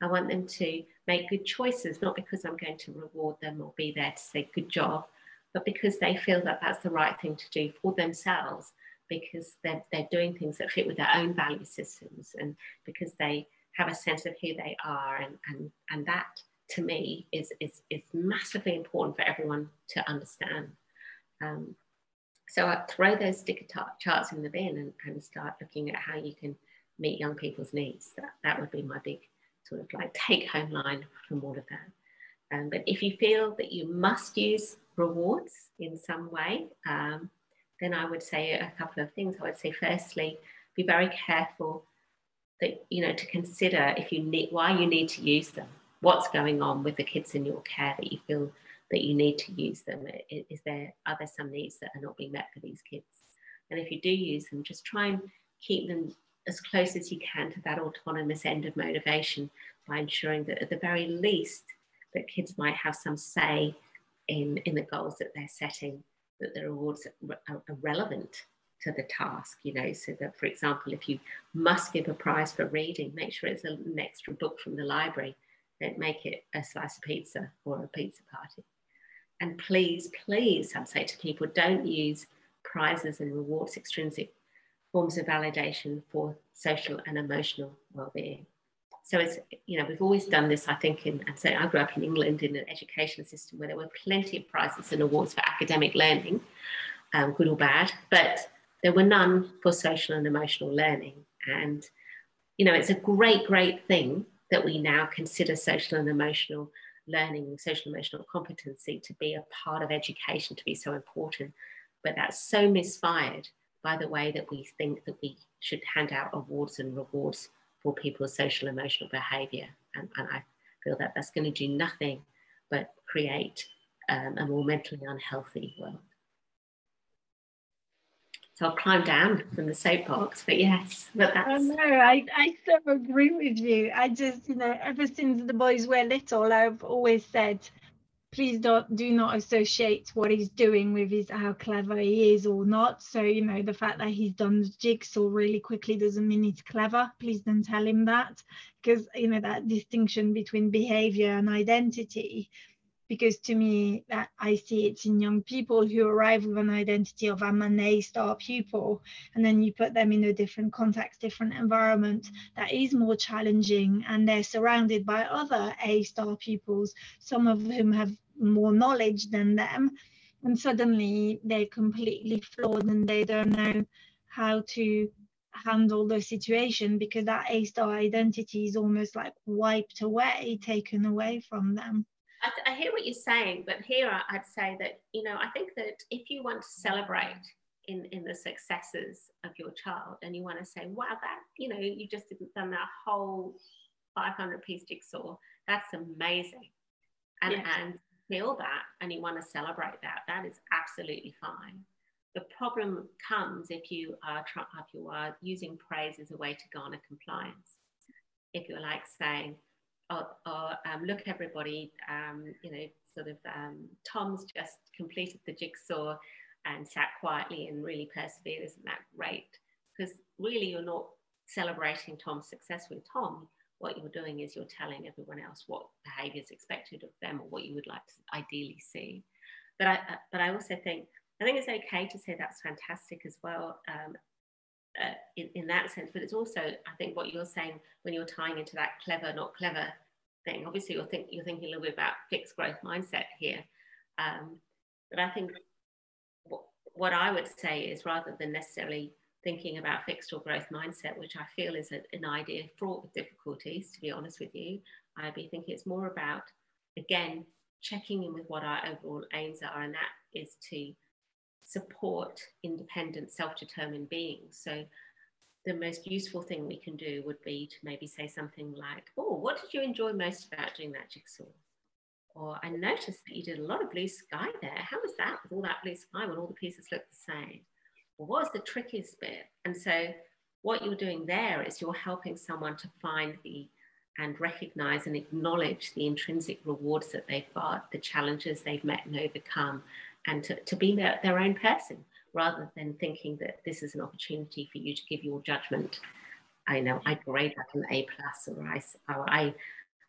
I want them to make good choices, not because I'm going to reward them or be there to say good job, but because they feel that that's the right thing to do for themselves, because they're, they're doing things that fit with their own value systems and because they have a sense of who they are. And, and, and that to me is, is, is massively important for everyone to understand. Um, so I throw those sticker charts in the bin and, and start looking at how you can meet young people's needs. That, that would be my big sort of like take home line from all of that. Um, but if you feel that you must use rewards in some way, um, then I would say a couple of things. I would say, firstly, be very careful that you know to consider if you need why you need to use them. What's going on with the kids in your care that you feel that you need to use them? Is there are there some needs that are not being met for these kids? And if you do use them, just try and keep them as close as you can to that autonomous end of motivation by ensuring that at the very least that kids might have some say in, in the goals that they're setting, that the rewards are, are relevant to the task, you know, so that, for example, if you must give a prize for reading, make sure it's an extra book from the library. Don't make it a slice of pizza or a pizza party. And please, please, I say to people, don't use prizes and rewards extrinsic forms of validation for social and emotional well-being. So it's, you know, we've always done this, I think, in, and so I grew up in England in an education system where there were plenty of prizes and awards for academic learning, um, good or bad, but there were none for social and emotional learning. And, you know, it's a great, great thing that we now consider social and emotional learning, social emotional competency to be a part of education, to be so important. But that's so misfired by the way that we think that we should hand out awards and rewards for people's social emotional behavior. And, and I feel that that's going to do nothing but create um, a more mentally unhealthy world. So I'll climb down from the soapbox, but yes, but that's. Oh, no, I, I so agree with you. I just, you know, ever since the boys were little, I've always said, please don't do not associate what he's doing with his how clever he is or not so you know the fact that he's done the jigsaw really quickly doesn't mean he's clever please don't tell him that because you know that distinction between behavior and identity because to me that I see it's in young people who arrive with an identity of I'm an A star pupil. And then you put them in a different context different environment that is more challenging and they're surrounded by other A star pupils some of whom have more knowledge than them. And suddenly they're completely flawed and they don't know how to handle the situation because that A star identity is almost like wiped away taken away from them I, I, hear what you're saying, but here I'd say that, you know, I think that if you want to celebrate in, in the successes of your child and you want to say, wow, that, you know, you just didn't done that whole 500 piece jigsaw, that's amazing. And, yes. and feel that and you want to celebrate that, that is absolutely fine. The problem comes if you are if you are using praise as a way to garner compliance. If you're like saying, or um, look everybody, um, you know, sort of um, Tom's just completed the jigsaw and sat quietly and really persevered. Isn't that great? Because really you're not celebrating Tom's success with Tom. What you're doing is you're telling everyone else what behavior is expected of them or what you would like to ideally see. But I, uh, but I also think, I think it's okay to say that's fantastic as well. Um, uh, in, in that sense. But it's also, I think, what you're saying when you're tying into that clever, not clever thing. Obviously, you're, think, you're thinking a little bit about fixed growth mindset here. Um, but I think what, what I would say is rather than necessarily thinking about fixed or growth mindset, which I feel is a, an idea fraught with difficulties, to be honest with you, I'd be thinking it's more about, again, checking in with what our overall aims are, and that is to support independent, self determined beings. So, the most useful thing we can do would be to maybe say something like, Oh, what did you enjoy most about doing that jigsaw? Or I noticed that you did a lot of blue sky there. How was that with all that blue sky when all the pieces look the same? Well, what was the trickiest bit? And so, what you're doing there is you're helping someone to find the and recognize and acknowledge the intrinsic rewards that they've got, the challenges they've met and overcome, and to, to be their, their own person rather than thinking that this is an opportunity for you to give your judgment. I know I grade like an A plus, or I, or I,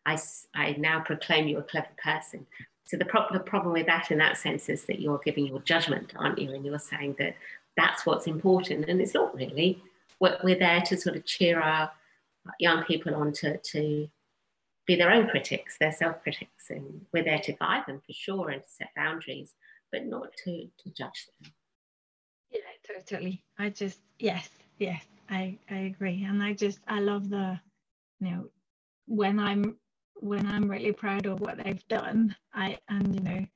I, I now proclaim you a clever person. So the, pro- the problem with that in that sense is that you're giving your judgment, aren't you? And you're saying that that's what's important. And it's not really. We're, we're there to sort of cheer our young people on to, to be their own critics, their self critics. And we're there to guide them for sure and to set boundaries but not to to judge them. Yeah totally. I just yes yes i i agree. And i just i love the you know when i'm when i'm really proud of what they've done i and you know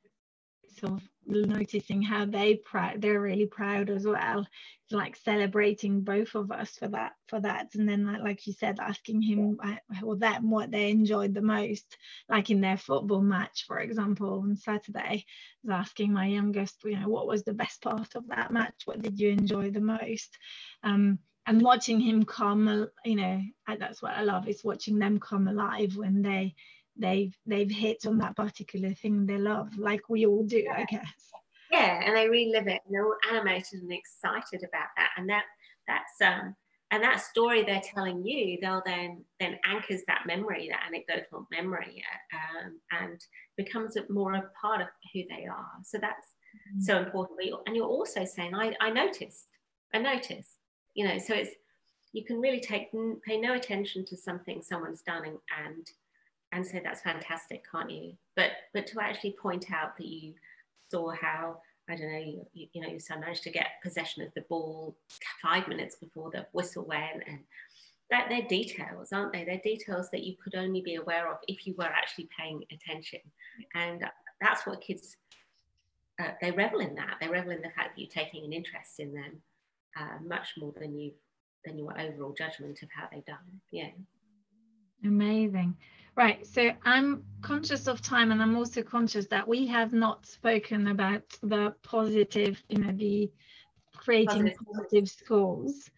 sort of noticing how they proud they're really proud as well it's like celebrating both of us for that for that. And then like, like you said asking him uh, or them what they enjoyed the most like in their football match for example on saturday I was asking my youngest you know what was the best part of that match? What did you enjoy the most? Um and watching him come you know that's what i love is watching them come alive when they they've they've hit on that particular thing they love, like we all do, I guess. Yeah, and they relive it, and they're all animated and excited about that, and that that's um and that story they're telling you, they'll then then anchors that memory, that anecdotal memory, um, and becomes a, more a part of who they are. So that's mm-hmm. so important. And you're also saying, I, I noticed, I noticed, you know. So it's you can really take pay no attention to something someone's done and, and say that's fantastic can't you but but to actually point out that you saw how I don't know, you, you, you know, your son managed to get possession of the ball five minutes before the whistle went, and that they're details, aren't they? They're details that you could only be aware of if you were actually paying attention, and that's what kids uh, they revel in. That they revel in the fact that you're taking an interest in them uh, much more than you than your overall judgment of how they've done. Yeah, amazing. Right, so I'm conscious of time and I'm also conscious that we have not spoken about the positive, you know, the creating positive, positive schools.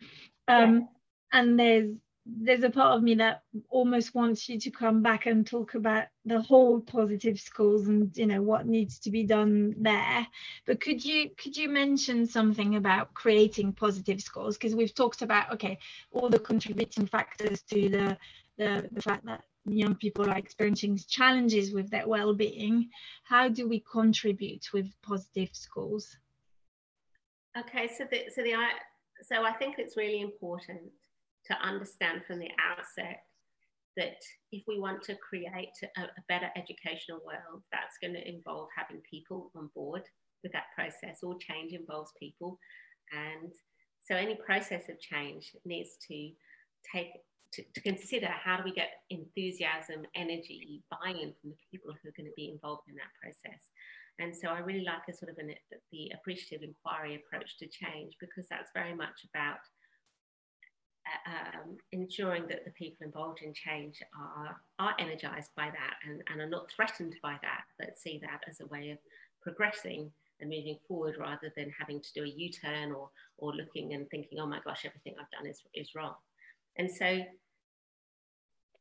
Um, yeah. And there's there's a part of me that almost wants you to come back and talk about the whole positive schools and you know what needs to be done there but could you could you mention something about creating positive schools because we've talked about okay all the contributing factors to the the, the fact that young people are experiencing challenges with their well-being how do we contribute with positive schools? Okay so the so the so i think it's really important to understand from the outset that if we want to create a, a better educational world that's going to involve having people on board with that process. All change involves people. And so any process of change needs to take to, to, consider how do we get enthusiasm, energy, buy-in from the people who are going to be involved in that process. And so I really like a sort of an, the appreciative inquiry approach to change because that's very much about uh, um, ensuring that the people involved in change are, are energized by that and, and are not threatened by that, but see that as a way of progressing and moving forward rather than having to do a U-turn or, or looking and thinking, oh my gosh, everything I've done is, is wrong. And so,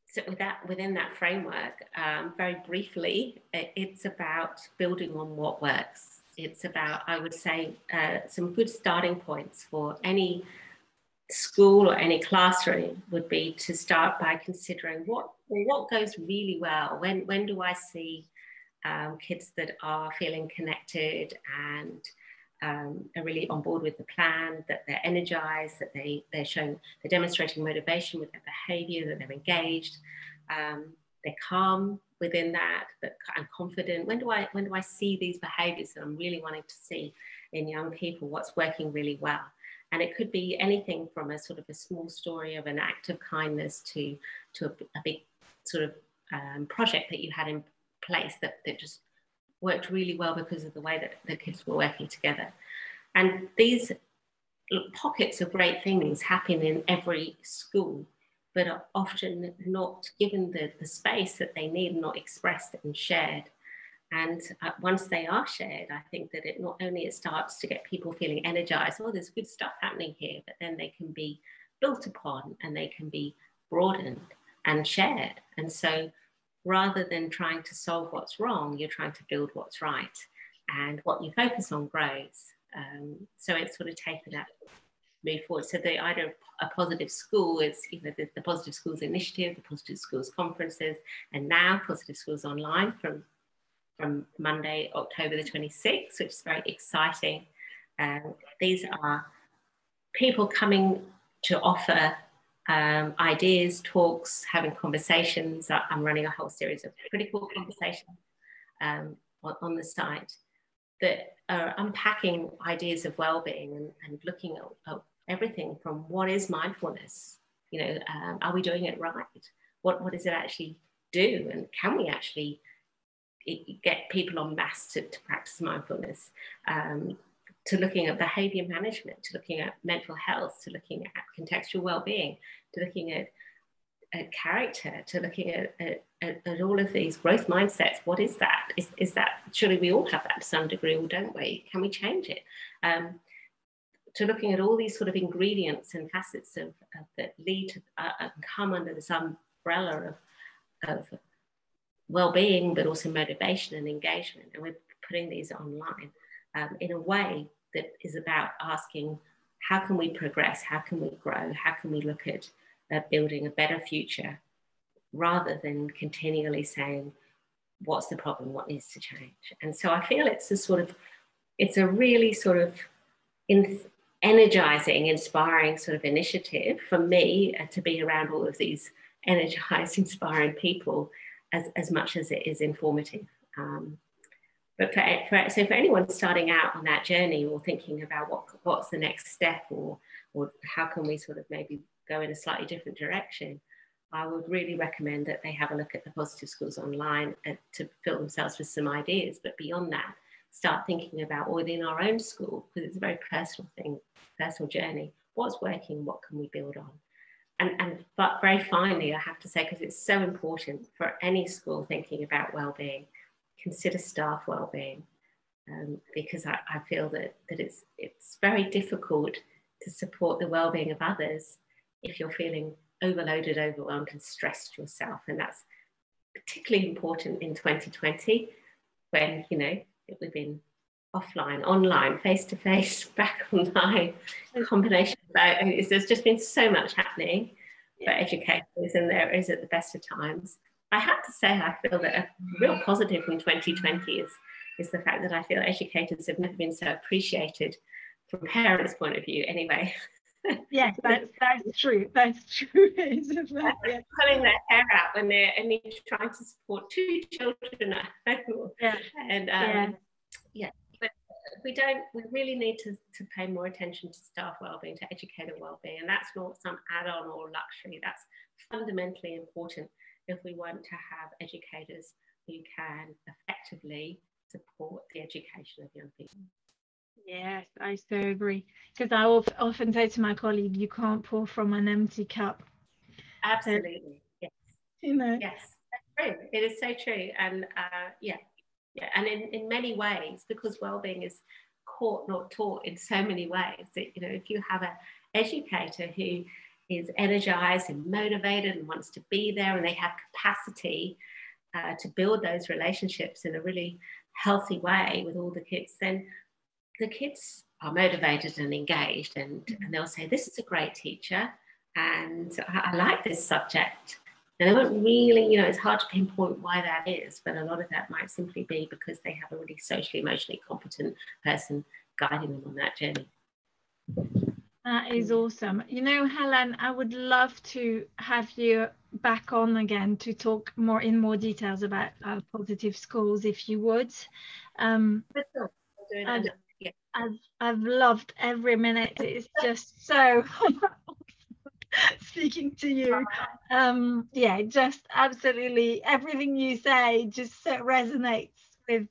so with that, within that framework, um, very briefly, it's about building on what works. It's about, I would say, uh, some good starting points for any school or any classroom would be to start by considering what what goes really well. When when do I see um, kids that are feeling connected and um, are really on board with the plan, that they're energized, that they, they're showing, they're demonstrating motivation with their behavior, that they're engaged, um, they're calm within that, but I'm confident. When do I, when do I see these behaviors that I'm really wanting to see in young people, what's working really well? And it could be anything from a sort of a small story of an act of kindness to, to a, a big sort of um, project that you had in place that, that just worked really well because of the way that the kids were working together. And these pockets of great things happen in every school, but are often not given the, the space that they need, not expressed and shared. And uh, once they are shared, I think that it not only it starts to get people feeling energized, oh, there's good stuff happening here, but then they can be built upon and they can be broadened and shared. And so rather than trying to solve what's wrong, you're trying to build what's right. And what you focus on grows. Um, so it's sort of taken that move forward. So the idea of a positive school is you know the, the Positive Schools Initiative, the Positive Schools Conferences, and now Positive Schools Online from from Monday, October the 26th, which is very exciting. Um, these are people coming to offer um, ideas, talks, having conversations. I'm running a whole series of critical conversations um, on, on, the site that are unpacking ideas of well-being and, and looking at, at, everything from what is mindfulness? You know, um, are we doing it right? What, what does it actually do? And can we actually get people on mass to, to practice mindfulness? Um, to looking at behavior management, to looking at mental health, to looking at contextual well-being, to looking at, at character, to looking at, at, at, all of these growth mindsets. What is that? Is, is that, surely we all have that to some degree, or don't we? Can we change it? Um, to looking at all these sort of ingredients and facets of, of that lead to uh, and come under this umbrella of, of well-being, but also motivation and engagement. And we're putting these online um, in a way that is about asking how can we progress, how can we grow, how can we look at uh, building a better future rather than continually saying, what's the problem, what needs to change. And so I feel it's a sort of, it's a really sort of in, energizing, inspiring sort of initiative for me uh, to be around all of these energized, inspiring people as, as much as it is informative. Um, but for, for, so for anyone starting out on that journey or thinking about what what's the next step or or how can we sort of maybe go in a slightly different direction? I would really recommend that they have a look at the positive schools online to fill themselves with some ideas. But beyond that start thinking about within our own school because it's a very personal thing personal journey. What's working? What can we build on? And, and but very finally i have to say because it's so important for any school thinking about well-being consider staff well-being um, because I, I, feel that, that it's, it's very difficult to support the well-being of others if you're feeling overloaded, overwhelmed and stressed yourself. And that's particularly important in 2020 when, you know, we've been offline, online, face-to-face, back online, a combination of there's just been so much happening for educators and there is at the best of times I have to say, I feel that a real positive from 2020 is, is the fact that I feel educators have never been so appreciated from parents' point of view, anyway. yes, that's that's true. That's true. That? Yeah. Pulling their hair out when they're only trying to support two children at home. Yeah. And um, yeah. yeah. But we don't. We really need to, to pay more attention to staff well-being, to educator well-being, and that's not some add-on or luxury. That's fundamentally important if we want to have educators who can effectively support the education of young people. Yes, I so agree. Because I often say to my colleague, you can't pour from an empty cup. Absolutely. yes. You know. Yes, that's true. It is so true. And uh, yeah, yeah. And in, in many ways, because well-being is caught, not taught in so many ways, that you know, if you have an educator who is energized and motivated and wants to be there and they have capacity uh, to build those relationships in a really healthy way with all the kids, then the kids are motivated and engaged and, mm-hmm. and they'll say, This is a great teacher and I, I like this subject. And they won't really, you know, it's hard to pinpoint why that is, but a lot of that might simply be because they have a really socially, emotionally competent person guiding them on that journey. That is awesome. You know, Helen, I would love to have you back on again to talk more in more details about uh, positive schools, if you would. Um, and I've I've loved every minute. It's just so speaking to you. Um, yeah, just absolutely everything you say just so resonates with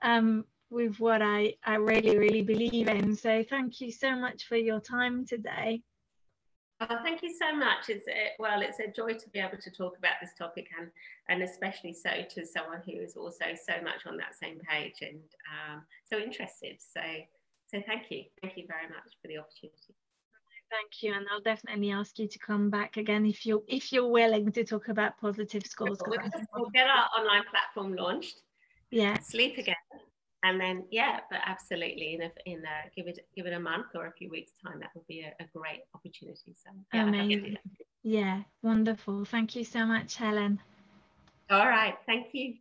um, with what I, I really, really believe in. So thank you so much for your time today. Oh, thank you so much. It's a, well, it's a joy to be able to talk about this topic and and especially so to someone who is also so much on that same page and um, so interested. So so thank you. Thank you very much for the opportunity. Thank you, and I'll definitely ask you to come back again if you if you're willing to talk about positive schools. We'll, we'll get our online platform launched. Yeah. Sleep again, and then yeah, but absolutely in a, in a, give it give it a month or a few weeks time, that would be a, a great opportunity. So yeah, amazing. Yeah, wonderful. Thank you so much, Helen. All right, thank you.